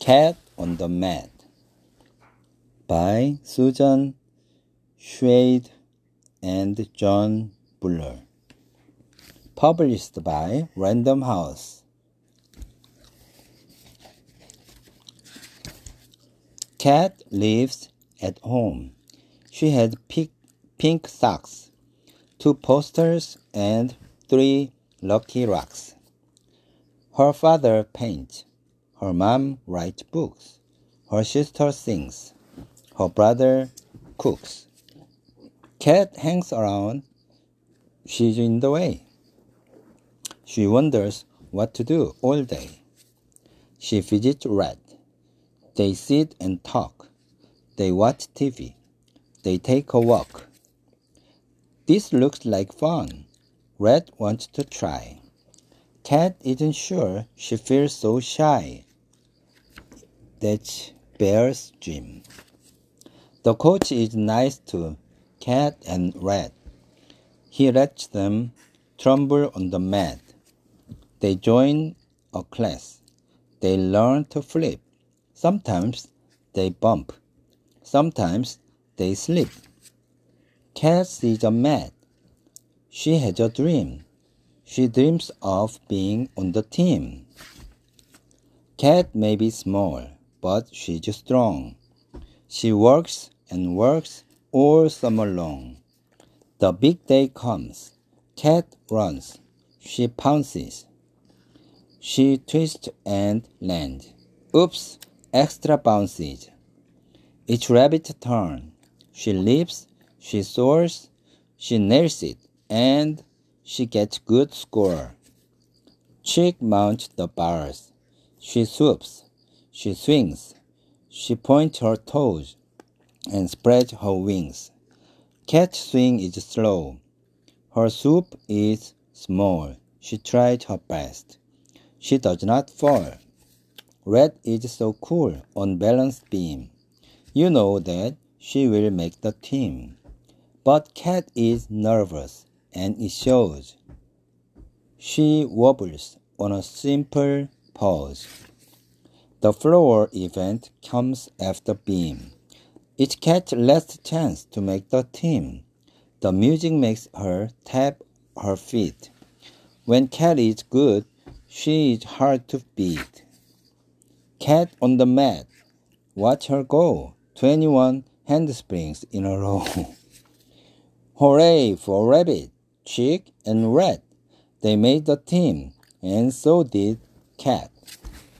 Cat on the Mat by Susan Schade and Jon Buller. Published by Random House. Cat lives at home. She has pink, pink socks, two posters, and three lucky rocks. Her father paints. Her mom writes books. Her sister sings. Her brother cooks. Cat hangs around. She's in the way. She wonders what to do all day. She visits Red. They sit and talk. They watch TV. They take a walk. This looks like fun. Red wants to try. Cat isn't sure. She feels so shy. That's Bear's dream. The coach is nice to Cat and Red. He lets them tumble on the mat. They join a class. They learn to flip. Sometimes they bump. Sometimes they slip. Cat sees a mat. She has a dream. She dreams of being on the team. Cat may be small, but she's strong. She works and works all summer long. The big day comes. Cat runs. She pounces. She twists and lands. Oops, extra bounces. It's rabbit's turn. She leaps, she soars, she nails it, and she gets good score. Chick mounts the bars. She swoops, she swings, she points her toes and spreads her wings. Cat swing is slow. Her swoop is small. She tries her best. She does not fall. Red is so cool on balance beam. You know that she will make the team. But Cat is nervous and it shows. She wobbles on a simple pose. The floor event comes after beam. It's Cat's last chance to make the team. The music makes her tap her feet. When Cat is good, she is hard to beat. Cat on the mat. Watch her go. 21 handsprings in a row. Hooray for Rabbit, Chick, and Red. They made the team, and so did Cat.